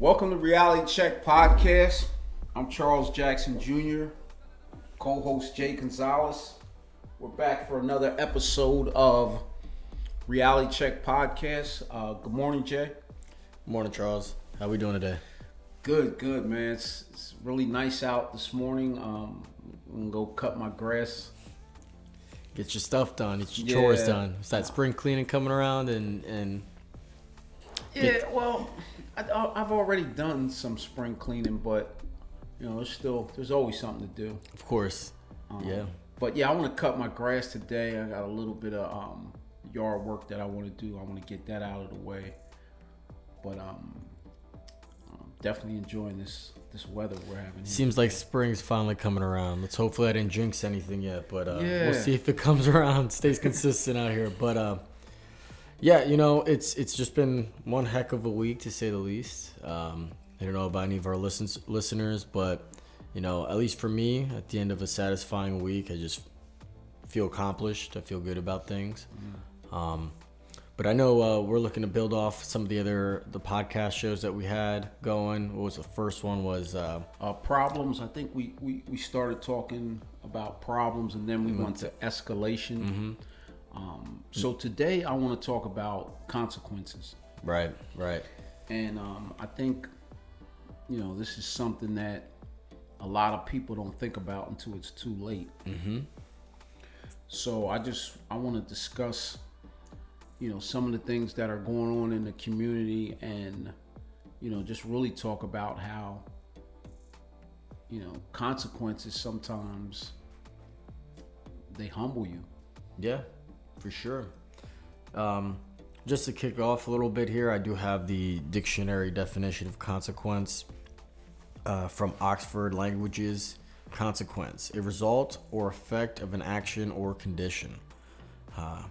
Welcome to Reality Check Podcast. I'm Charles Jackson Jr., co host Jay Gonzalez. We're back for another episode of Reality Check Podcast. Uh, good morning, Jay. Morning, Charles. How are we doing today? Good, good, man. It's, it's really nice out this morning. Um, I'm gonna go cut my grass. Get your stuff done. Get your chores done. It's that spring cleaning coming around, and and Yeah, well, I, I've already done some spring cleaning, but you know, there's still there's always something to do. of course, Um, yeah. But yeah, I want to cut my grass today. I got a little bit of um, yard work that I want to do. I want to get that out of the way. But um, I'm definitely enjoying this this weather we're having. Here. Seems like spring's finally coming around. Let's hopefully I didn't jinx anything yet, but uh, Yeah. we'll see if it comes around, stays consistent out here. But uh, yeah, you know, it's it's just been one heck of a week to say the least. Um, I don't know about any of our listens, listeners, but you know, at least for me, at the end of a satisfying week, I just feel accomplished. I feel good about things. Um, but I know uh, we're looking to build off some of the other the podcast shows that we had going. What was the first one? Was uh, uh, problems. I think we, we we started talking about problems, and then we went to escalation. Mm-hmm. Um, so today I want to talk about consequences. right, right. And um, I think, you know, this is something that a lot of people don't think about until it's too late. Mm-hmm. So I just I want to discuss, you know, some of the things that are going on in the community, and you know, just really talk about how, you know, consequences sometimes they humble you. Yeah, for sure. Um, just to kick off a little bit here, I do have the dictionary definition of consequence uh, from Oxford Languages. Consequence, a result or effect of an action or condition. Uh,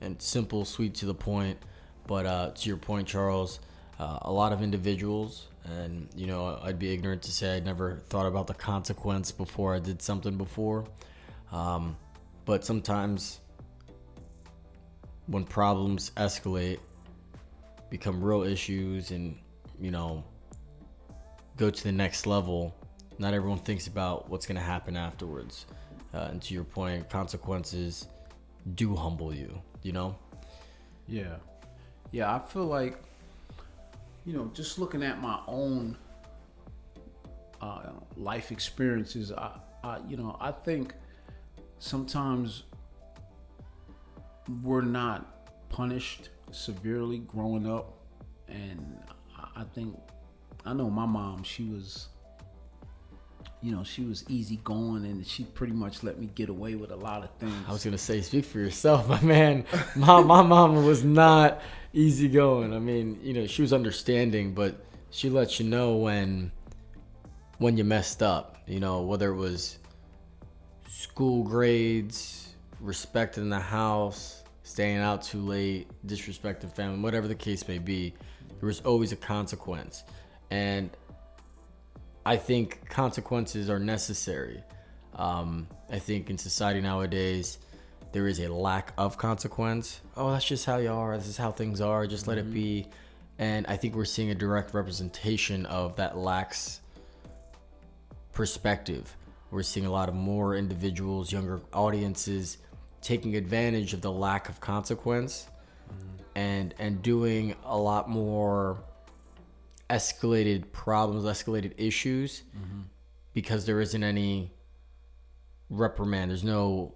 and simple, sweet to the point. But uh, to your point, Charles, uh, a lot of individuals, and you know, I'd be ignorant to say I'd never thought about the consequence before I did something before. Um, but sometimes when problems escalate, become real issues, and you know, go to the next level, not everyone thinks about what's going to happen afterwards. Uh, and to your point, consequences do humble you, you know? Yeah. Yeah, I feel like, you know, just looking at my own uh, life experiences, I, I, you know, I think sometimes we're not punished severely growing up. And I- think, I know my mom, she was, you know, she was easygoing and she pretty much let me get away with a lot of things. I was gonna say, speak for yourself, my man. My my mama was not easygoing. I mean, you know, she was understanding, but she lets you know when when you messed up. You know, whether it was school grades, respect in the house, staying out too late, disrespecting family, whatever the case may be, there was always a consequence. And I think consequences are necessary. Um, I think in society nowadays, there is a lack of consequence. Oh, that's just how you are. This is how things are. Just let it be. And I think we're seeing a direct representation of that lax perspective. We're seeing a lot of more individuals, younger audiences, taking advantage of the lack of consequence mm-hmm. and and doing a lot more escalated problems, escalated issues mm-hmm. because there isn't any reprimand. There's no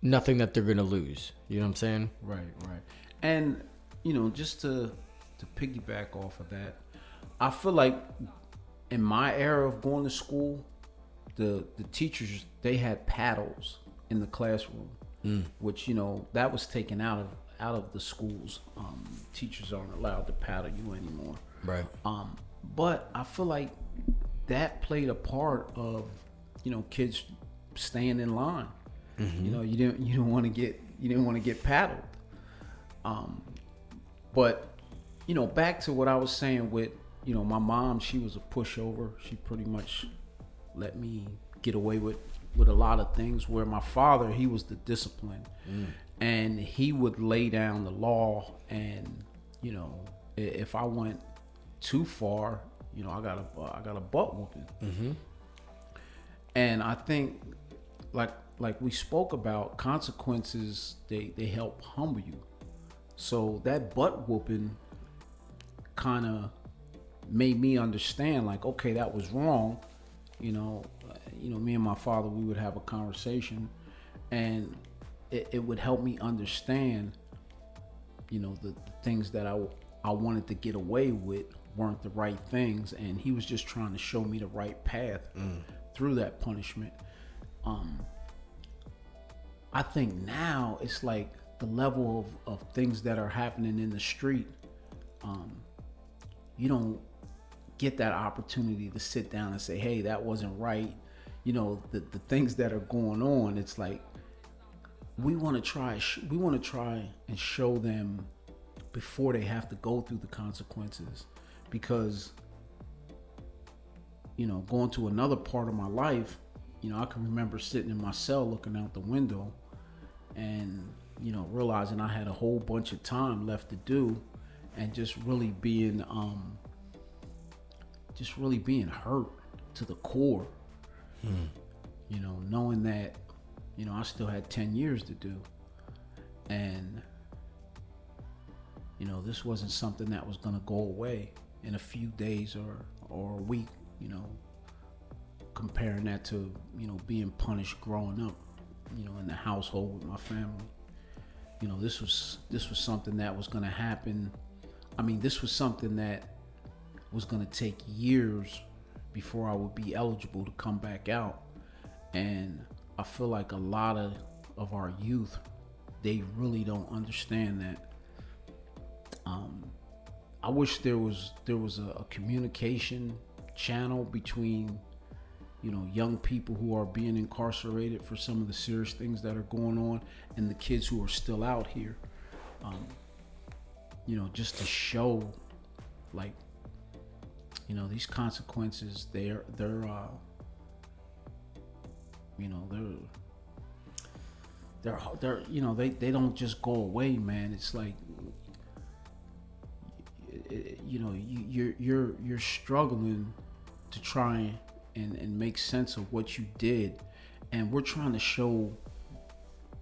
nothing that they're gonna lose. You know what I'm saying? Right, right. And you know, just to to piggyback off of that, I feel like in my era of going to school, the the teachers they had paddles in the classroom, which you know that was taken out of out of the schools. Um, teachers aren't allowed to paddle you anymore. Right. Um, but I feel like that played a part of you know kids staying in line. You know, you didn't you didn't want to get you didn't want to get paddled. Um, but you know, back to what I was saying with you know my mom, she was a pushover. She pretty much let me get away with with a lot of things. Where my father, he was the discipline, and he would lay down the law. And you know, if I went too far, you know, I got a I got a butt whooping. Mm-hmm. And I think, like like we spoke about, consequences they they help humble you. So that butt whooping kind of made me understand, like, okay, that was wrong. You know, you know, me and my father, we would have a conversation, and it, it would help me understand, you know, the, the things that I I wanted to get away with weren't the right things, and he was just trying to show me the right path through that punishment. Um, I think now it's like the level of, of things that are happening in the street. Um, you don't get that opportunity to sit down and say, "Hey, that wasn't right." You know, the the things that are going on. It's like we want to try. We want to try and show them before they have to go through the consequences, because you know, going to another part of my life, you know, I can remember sitting in my cell looking out the window and, you know, realizing I had a whole bunch of time left to do and just really being, um, just really being hurt to the core. You know, knowing that, you know, I still had 10 years to do. And, you know, this wasn't something that was going to go away in a few days or, or a week, you know, comparing that to, you know, being punished growing up, you know, in the household with my family. You know, this was this was something that was going to happen. I mean, this was something that was going to take years before I would be eligible to come back out. And I feel like a lot of of our youth, they really don't understand that. Um, I wish there was there was a, a communication channel between you know young people who are being incarcerated for some of the serious things that are going on and the kids who are still out here um, you know just to show like you know these consequences they're they're uh you know they're they're they're you know they they don't just go away man. It's like you know you, you're you're you're struggling to try and and make sense of what you did. And we're trying to show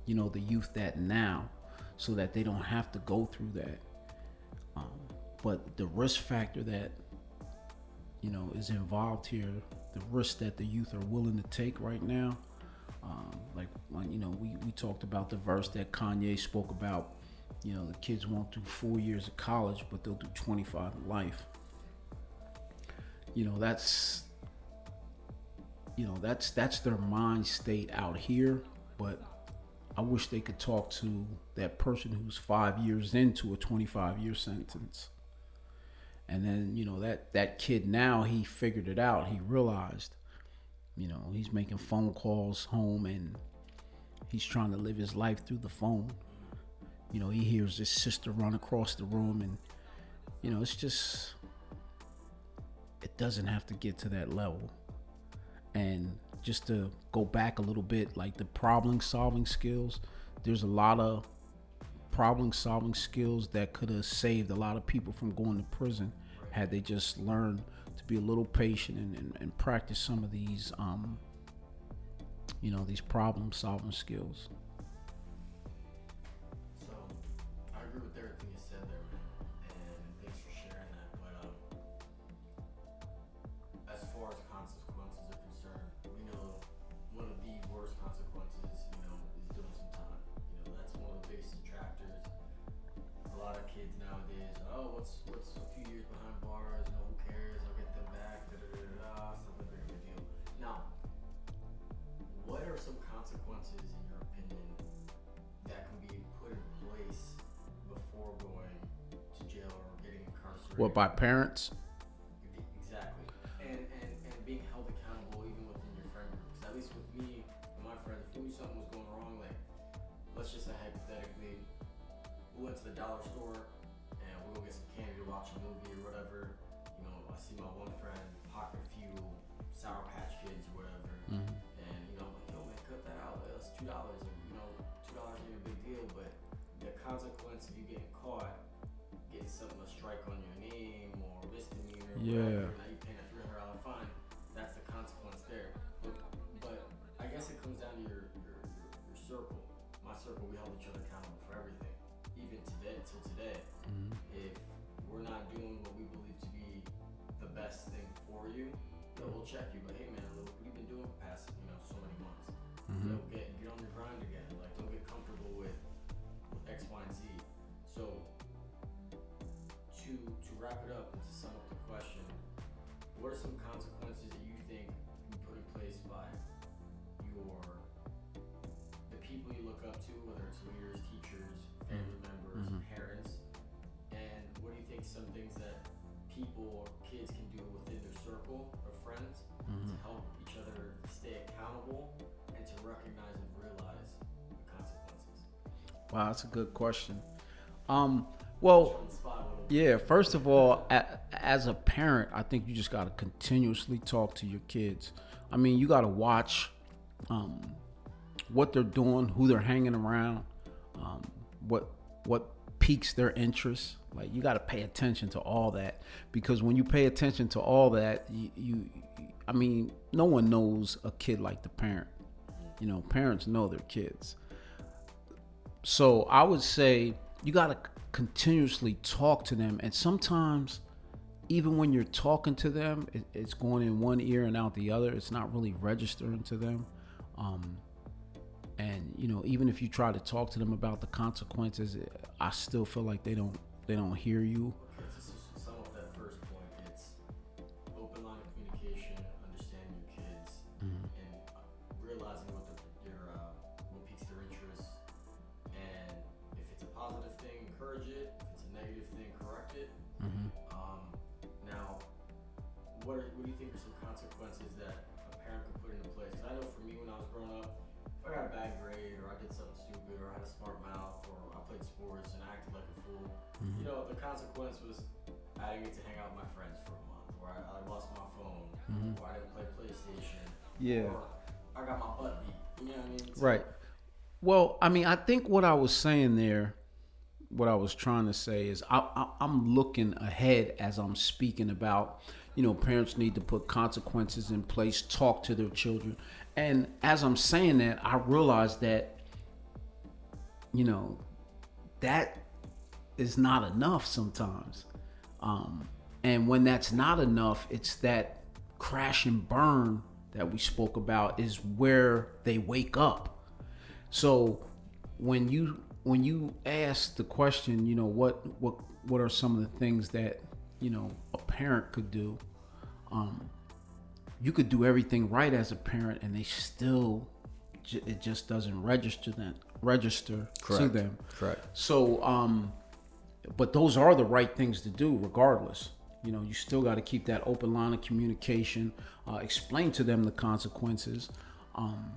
you know the youth that now so that they don't have to go through that. Um, but the risk factor that you know is involved here the risk that the youth are willing to take right now. Um, like you know we, we talked about the verse that kanye spoke about you know the kids won't do four years of college but they'll do 25 in life. You know that's you know that's that's their mind state out here but i wish they could talk to that person who's five years into a 25 year sentence and then you know that that kid now he figured it out. He realized you know he's making phone calls home and he's trying to live his life through the phone. You know he hears his sister run across the room and you know it's just it doesn't have to get to that level. And just to go back a little bit like the problem solving skills there's a lot of problem solving skills that could have saved a lot of people from going to prison had they just learned to be a little patient and, and, and practice some of these um, you know these problem solving skills what by parents Exactly. And, and and being held accountable even within your friend group. Because at least with me and my friends, if we knew something was going wrong, like let's just say hypothetically, we went to the dollar store and we go get some candy to watch a movie or whatever. You know, I see my one friend pocket a few Sour Patch Kids or whatever. Mm-hmm. And you know, I'm like, yo man, cut that out. Like, That's two dollars. You know, two dollars ain't a big deal, but the consequence of you getting caught, getting something a strike on your name or misdemeanor whatever, Yeah. Now you paying a three hundred dollar fine. That's the consequence there. But, but I guess it comes down to your, your your your circle. My circle, we hold each other accountable for everything. Even today, till today, Mhm. if we're not doing what we believe to be the best thing for you, yo, we'll check you. But hey, man, look, what you've been doing for the past, you know, so many months. Mhm. Yo, get get on your grind again. Like, don't get comfortable with, with X, Y, and Z. So, wrap it up and to sum up the question, what are some consequences that you think can be put in place by your the people you look up to, whether it's leaders, teachers, family members, Mhm. parents, and what do you think some things that people or kids can do within their circle of friends Mhm. to help each other stay accountable and to recognize and realize the consequences? Wow, that's a good question. Um, well, Yeah, first of all, as a parent, I think you just got to continuously talk to your kids. I mean, you got to watch um, what they're doing, who they're hanging around, um, what what piques their interest. Like you got to pay attention to all that because when you pay attention to all that, you, you I mean, no one knows a kid like the parent. You know, parents know their kids. So I would say you got to continuously talk to them. And sometimes, even when you're talking to them, it, it's going in one ear and out the other. It's not really registering to them. Um, and you know, even if you try to talk to them about the consequences, I still feel like they don't they don't hear you. Mean, I think what I was saying there, what I was trying to say is I, I, I'm looking ahead as I'm speaking about, you know, parents need to put consequences in place, talk to their children. And as I'm saying that, I realize that, you know, that is not enough sometimes. Um, and when that's not enough, it's that crash and burn that we spoke about is where they wake up. So when you when you ask the question, you know, what what what are some of the things that you know a parent could do? Um, you could do everything right as a parent, and they still it just doesn't register them register to them. Correct. So, um, but those are the right things to do, regardless. You know, you still got to keep that open line of communication, uh, explain to them the consequences. Um,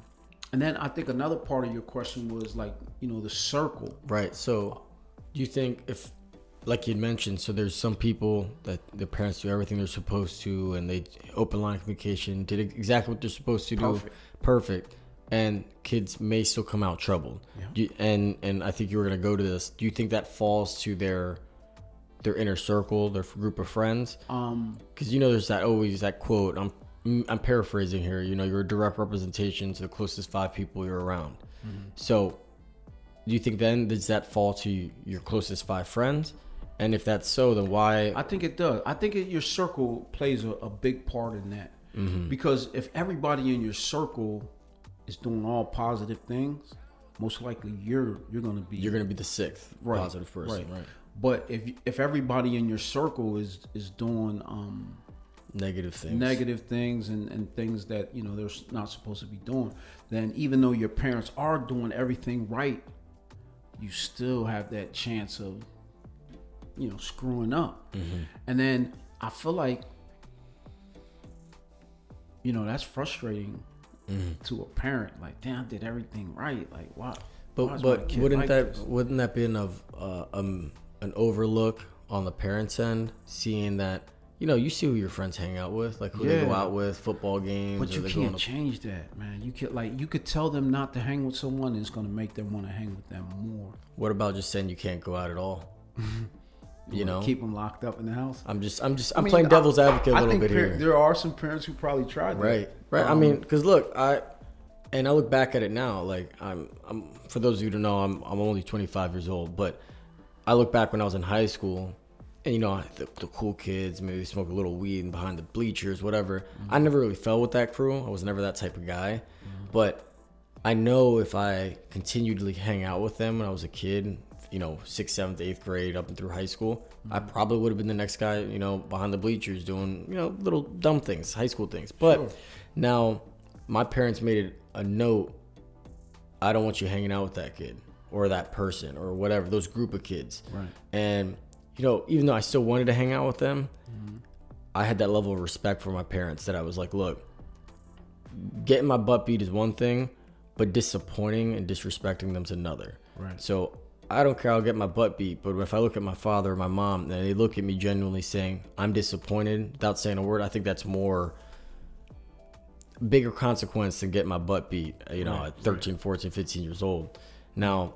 and then I think another part of your question was like, you know, the circle. Right. So, do you think if, like you mentioned, so there's some people that the parents do everything they're supposed to, and they open line of communication, did exactly what they're supposed to do, Perfect. perfect, and kids may still come out troubled. Yeah. You- and and I think you were gonna go to this. Do you think that falls to their their inner circle, their group of friends? Um, Because you know, there's that always that quote. I'm I'm paraphrasing here. You know, you're a direct representation to the closest five people you're around. So, do you think then does that fall to your closest five friends? And if that's so, then why? I think it does. I think it, your circle plays a, a big part in that. Because if everybody in your circle is doing all positive things, most likely you're you're gonna be you're gonna be the sixth Right, positive person, right? But if if everybody in your circle is is doing um, Negative things. negative things and, and things that you know they're not supposed to be doing, then even though your parents are doing everything right, you still have that chance of you know screwing up. And then I feel like you know that's frustrating to a parent. Like, damn, I did everything right. Like, why? why But is but wouldn't like that this? wouldn't that be an of uh, um an overlook on the parents' end, seeing that you know you see who your friends hang out with, like who they go out with, football games, But you can't a change that, man. You could like you could tell them not to hang with someone, and it's gonna make them want to hang with them more. What about just saying you can't go out at all? You know, keep them locked up in the house. I'm just, I'm just, I'm I mean, playing I- devil's advocate a I little bit par- here. There are some parents who probably tried that. Right, right. I Um, mean, because look, I and I look back at it now. Like I'm, I'm for those of you who don't know, I'm I'm only 25 years old, but I look back when I was in high school, and you know the, the cool kids maybe smoke a little weed behind the bleachers, whatever. I never really fell with that crew. I was never that type of guy, but I know if I continued to hang out with them when I was a kid, you know, sixth, seventh, eighth grade, up and through high school, I mm-hmm. probably would have been the next guy, you know, behind the bleachers doing, you know, little dumb things, high school things. But Sure. now my parents made it a note I don't want you hanging out with that kid or that person or whatever, those group of kids. Right. And, you know, even though I still wanted to hang out with them, mm-hmm. I had that level of respect for my parents that I was like, look, getting my butt beat is one thing, but disappointing and disrespecting them's another. Right. So I don't care. I'll get my butt beat, but if I look at my father or my mom and they look at me genuinely saying I'm disappointed without saying a word, I think that's more bigger consequence than getting my butt beat. You know, Right, at 13, 14, 15 years old. Now,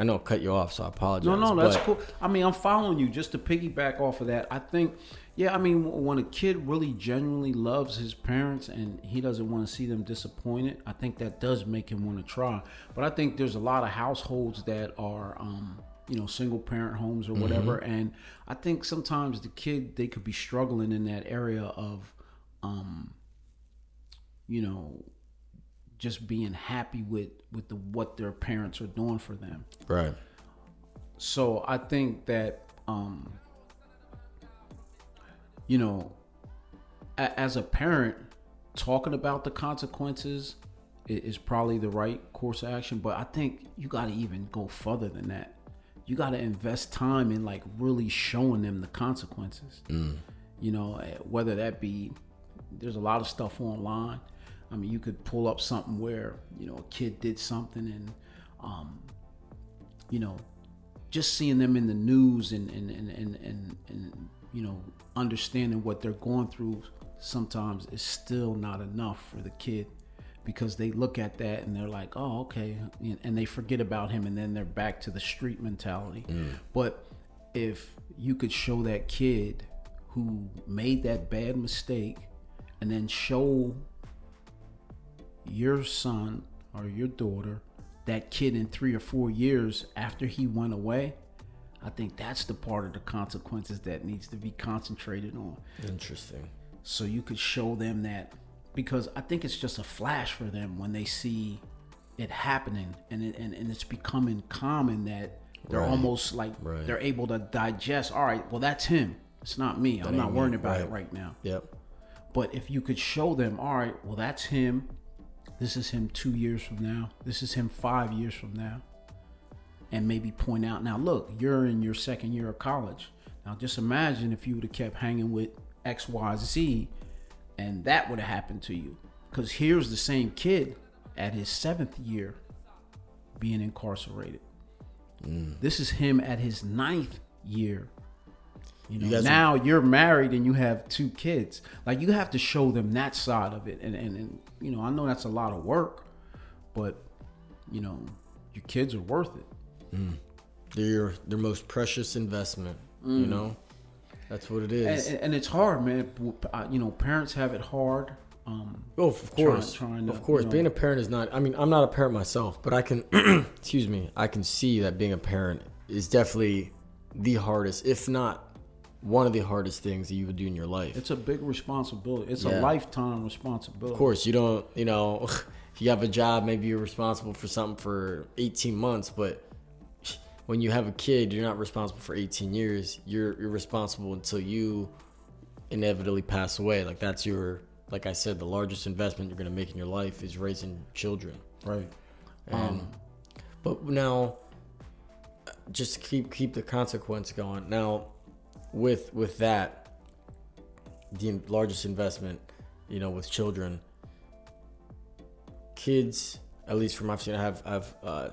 I know I cut you off, so I apologize. No, no, that's cool. I mean, I'm following you. Just to piggyback off of that, I think, yeah, I mean, when a kid really genuinely loves his parents and he doesn't want to see them disappointed, I think that does make him want to try. But I think there's a lot of households that are, um, you know, single parent homes or whatever, and I think sometimes the kid they could be struggling in that area of, um, you know, just being happy with with the what their parents are doing for them. Right. so I think that um you know a- as a parent talking about the consequences is probably the right course of action but I think you got to even go further than that. You got to invest time in like really showing them the consequences. You know eh, whether that be there's a lot of stuff online I mean you could pull up something where you know a kid did something and um you know just seeing them in the news and and, and, and, and, and you know understanding what they're going through sometimes is still not enough for the kid because they look at that and they're like oh okay and they forget about him and then they're back to the street mentality. But if you could show that kid who made that bad mistake and then show your son or your daughter that kid in three or four years after he went away i think that's the part of the consequences that needs to be concentrated on Interesting. so you could show them that because i think it's just a flash for them when they see it happening and it, and, and it's becoming common that they're Right. almost like Right. they're able to digest all right well that's him it's not me i'm ain't not me. worrying about it Right. right now Yep. but if you could show them, all right, well, that's him. This is him two years from now. This is him five years from now. And maybe point out, now, look, you're in your second year of college. Now, just imagine if you would have kept hanging with X, Y, Z, and that would have happened to you. Because here's the same kid at his seventh year being incarcerated. Mm. This is him at his ninth year you know, You guys are- now you're married and you have two kids. Like you have to show them that side of it, and, and and you know, I know that's a lot of work, but you know, your kids are worth it. They're your their most precious investment. You know, that's what it is. And, and, it's hard, man. Uh, You know, parents have it hard. Um, Oh, of course, trying to, of course. you know- Being a parent is not. I mean, I'm not a parent myself, but I can. excuse me. I can see that being a parent is definitely the hardest, if not one of the hardest things that you would do in your life. it's a big responsibility. It's Yeah. a lifetime responsibility. Of course, you don't. You know, if you have a job, maybe you're responsible for something for 18 months, but when you have a kid, you're not responsible for 18 years. You're you're responsible until you inevitably pass away. Like that's your. Like I said, the largest investment you're gonna make in your life is raising children. Right. And, um, but now, just keep keep the consequence going. Now, with with that, the largest investment, you know, with children, kids. At least from I've seen, I have I have uh,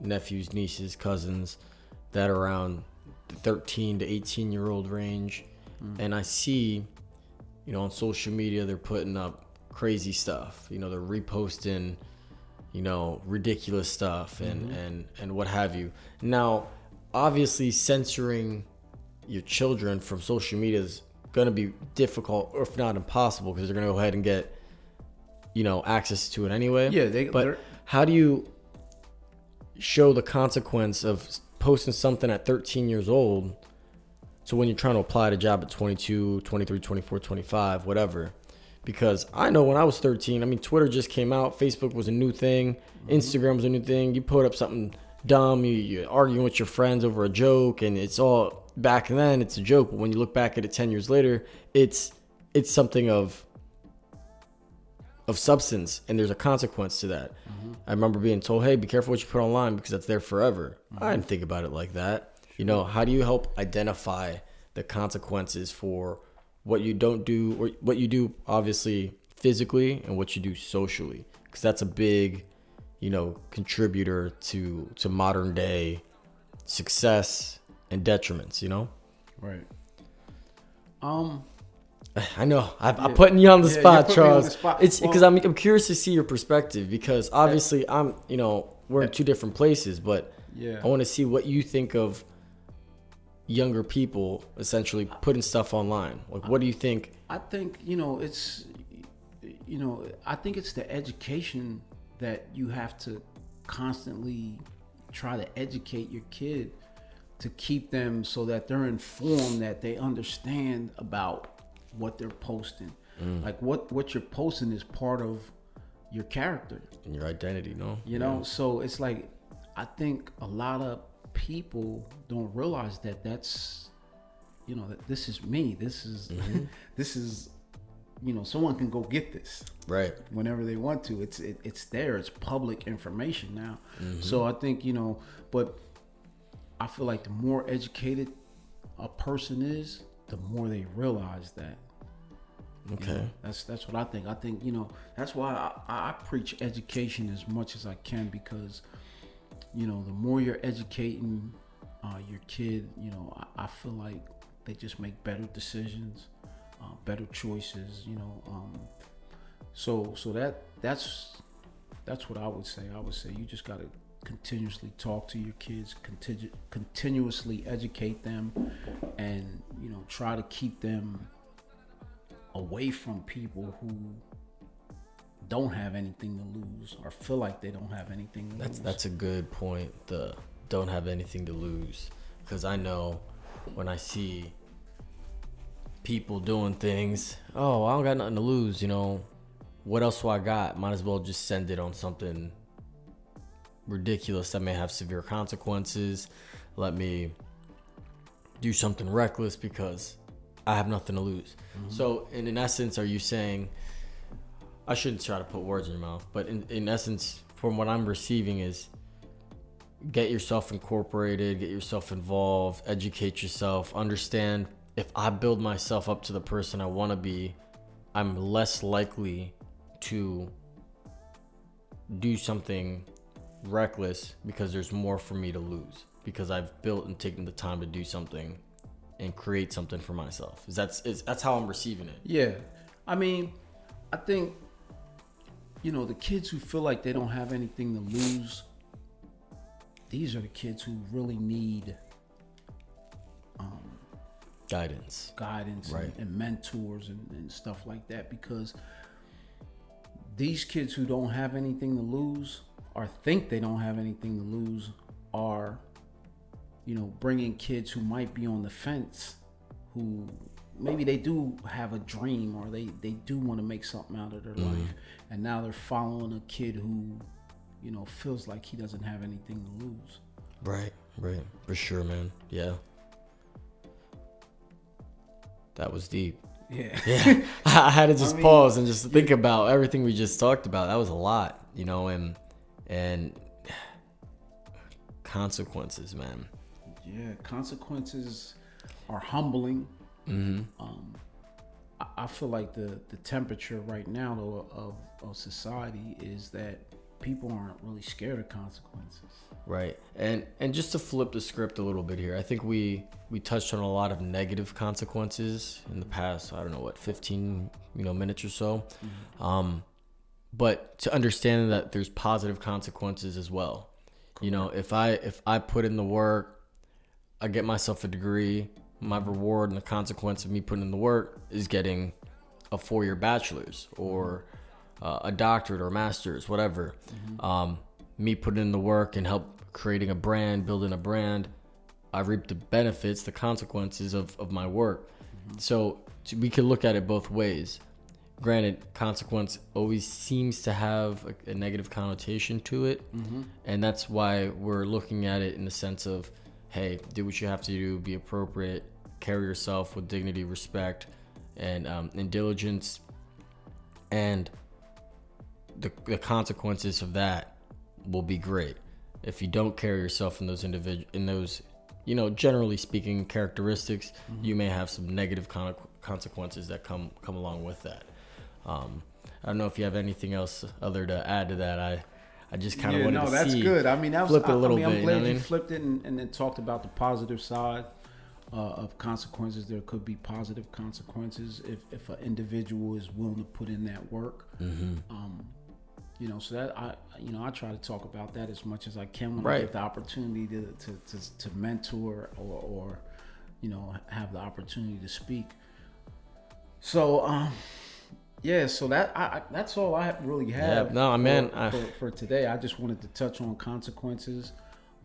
nephews, nieces, cousins that are around the 13 to 18 year old range, and I see, you know, on social media they're putting up crazy stuff. You know, they're reposting you know ridiculous stuff and and and what have you now obviously censoring your children from social media is going to be difficult, or if not impossible, because they're going to go ahead and get, you know, access to it anyway. Yeah, they- But how do you show the consequence of posting something at 13 years old? So when you're trying to apply to a job at 22, 23, 24, 25, whatever. Because I know when I was 13, I mean, Twitter just came out, Facebook was a new thing, mm-hmm. Instagram was a new thing. You put up something dumb, you, you're arguing with your friends over a joke, and it's all back then, it's a joke. But when you look back at it 10 years later, it's it's something of of substance and there's a consequence to that. Mm-hmm. I remember being told, "Hey, be careful what you put online because that's there forever." Mm-hmm. I didn't think about it like that. You know, how do you help identify the consequences for what you don't do or what you do obviously physically and what you do socially? Cuz that's a big, you know, contributor to to modern day success and detriments, you know? Right. Um. I know. I'm, I'm putting you on the Yeah, spot, you're putting me on Charles. the spot. It's Well- because I'm, I'm curious to see your perspective because obviously I'm, you know, we're in two different places, but Yeah. I want to see what you think of younger people essentially putting stuff online. Like, what do you think? I think you know it's you know I think it's the education that you have to constantly try to educate your kid to keep them so that they're informed that they understand about what they're posting. Like what what you're posting is part of your character. in your identity, no? You know, so it's like I think a lot of people don't realize that that's you know that this is me. This is this is you know someone can go get this Right. whenever they want to. It's it, it's there. It's public information now. Mm-hmm. So I think you know, but I feel like the more educated a person is, the more they realize that. You Okay. know, that's that's what I think. I think you know that's why I, I preach education as much as I can because you know the more you're educating uh, your kid, you know I, I feel like they just make better decisions, uh, better choices. You know, um, so so that that's that's what I would say. I would say you just got to continuously talk to your kids, continu- continuously educate them, and you know try to keep them away from people who don't have anything to lose or feel like they don't have anything to That's lose. that's a good point. The don't have anything to lose, because I know when I see people doing things, oh, I don't got nothing to lose. You know, what else do I got? Might as well just send it on something ridiculous that may have severe consequences. Let me do something reckless because I have nothing to lose. Mm-hmm. So, in, in essence, are you saying? I shouldn't try to put words in your mouth, but in, in essence, from what I'm receiving is get yourself incorporated, get yourself involved, educate yourself, understand if I build myself up to the person I want to be, I'm less likely to do something reckless because there's more for me to lose because I've built and taken the time to do something and create something for myself. Is that's that's how I'm receiving it. Yeah. I mean, I think, you know, the kids who feel like they don't have anything to lose, these are the kids who really need um, Guidance. guidance Right. and, and mentors and, and stuff like that because these kids who don't have anything to lose or think they don't have anything to lose are you know bringing kids who might be on the fence who maybe they do have a dream or they they do want to make something out of their mm-hmm. life and now they're following a kid who you know feels like he doesn't have anything to lose Right, right. For sure, man. Yeah. That was deep. yeah Yeah. I had to just mean, pause and just think about everything we just talked about. That was a lot, you know, and and consequences, man. Yeah, consequences are humbling. Mm-hmm. Um, I, I feel like the the temperature right now though of of society is that people aren't really scared of consequences. Right. And and just to flip the script a little bit here, I think we we touched on a lot of negative consequences in the past, I don't know what, 15, you know, minutes or so. Um but to understand that there's positive consequences as well. You know, if I if I put in the work, I get myself a degree, My reward and the consequence of me putting in the work is getting a four year bachelor's or uh, a doctorate or master's, whatever. Um, me putting in the work and help creating a brand, building a brand, I reap the benefits, the consequences of, of my work. So t- we can look at it both ways. Granted, consequence always seems to have a, a negative connotation to it, and that's why we're looking at it in the sense of, hey, do what you have to do, be appropriate, carry yourself with dignity, respect, and um, and diligence, and the the consequences of that will be great. If you don't carry yourself in those individual in those, you know, generally speaking, characteristics, you may have some negative con- consequences that come come along with that. Um, I don't know if you have anything else other to add to that. I I just kind of yeah, wanted no, to that's see good. I mean, that was, flip I, a little I mean, bit. I'm you glad know you mean? flipped it and, and then talked about the positive side uh, of consequences. There could be positive consequences if, if an individual is willing to put in that work. Mm-hmm. Um, you know, so that I, you know, I try to talk about that as much as I can when I get the opportunity to, to, to, to mentor or, or, you know, have the opportunity to speak. So, um, yeah, so that I, I that's all I really have. no, for, I- for, for today. I just wanted to touch on consequences.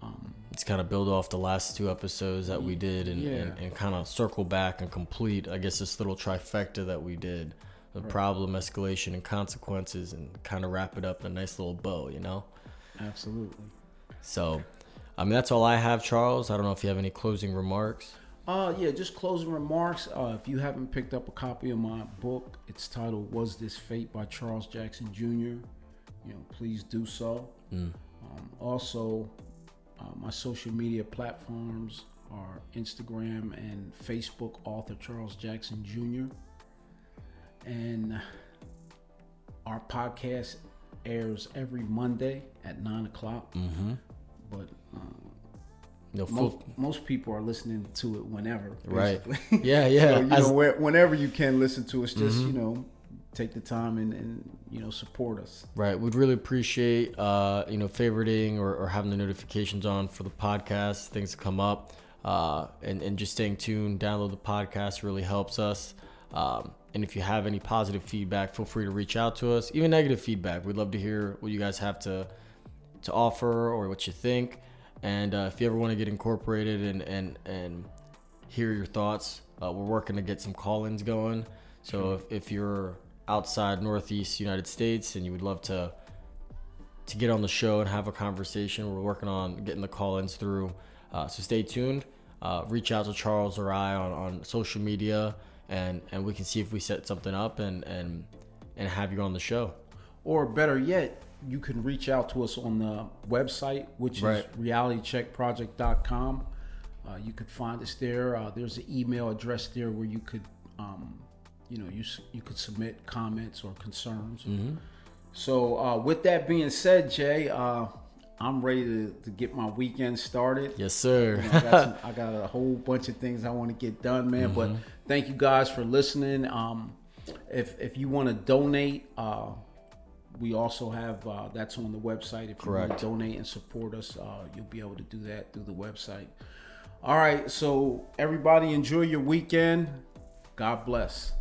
Um, It's kind of build off the last two episodes that we did and, Yeah. and, and kind of circle back and complete, I guess, this little trifecta that we did the problem, escalation, and consequences, and kind of wrap it up in a nice little bow, you know? absolutely. So, I mean, that's all I have, Charles. I don't know if you have any closing remarks. Uh, yeah, just closing remarks. Uh, if you haven't picked up a copy of my book, it's titled "Was This Fate" by Charles Jackson Jr. You know, please do so. Mm. Um, also, uh, my social media platforms are Instagram and Facebook. Author Charles Jackson Jr. And our podcast airs every Monday at nine o'clock. Mm-hmm. But uh, No, most, most people are listening to it whenever. Right. yeah, yeah. So, you know, where, whenever you can listen to us, just Mhm. you know, take the time and, and you know support us. Right. We'd really appreciate, uh, you know, favoriting or, or having the notifications on for the podcast, things come up, uh, and, and just staying tuned, download the podcast really helps us. Um, and if you have any positive feedback, feel free to reach out to us. Even negative feedback, we'd love to hear what you guys have to to offer or what you think. And uh, if you ever want to get incorporated and and and hear your thoughts, uh, we're working to get some call-ins going. So if, if you're outside Northeast United States and you would love to to get on the show and have a conversation, we're working on getting the call-ins through. Uh, so stay tuned. Uh, reach out to Charles or I on, on social media, and and we can see if we set something up and and and have you on the show. Or better yet, you can reach out to us on the website, which Right. is realitycheckproject.com. Uh, you could find us there. Uh, there's an email address there where you could, um, you know, you you could submit comments or concerns. Mm-hmm. So uh, with that being said, Jay, uh, I'm ready to, to get my weekend started. Yes, sir. You know, I, got some, I got a whole bunch of things I want to get done, man. But thank you guys for listening. Um, if if you want to donate, uh, we also have uh, that's on the website. If you want to donate and support us, uh, you'll be able to do that through the website. All right, so everybody enjoy your weekend. God bless.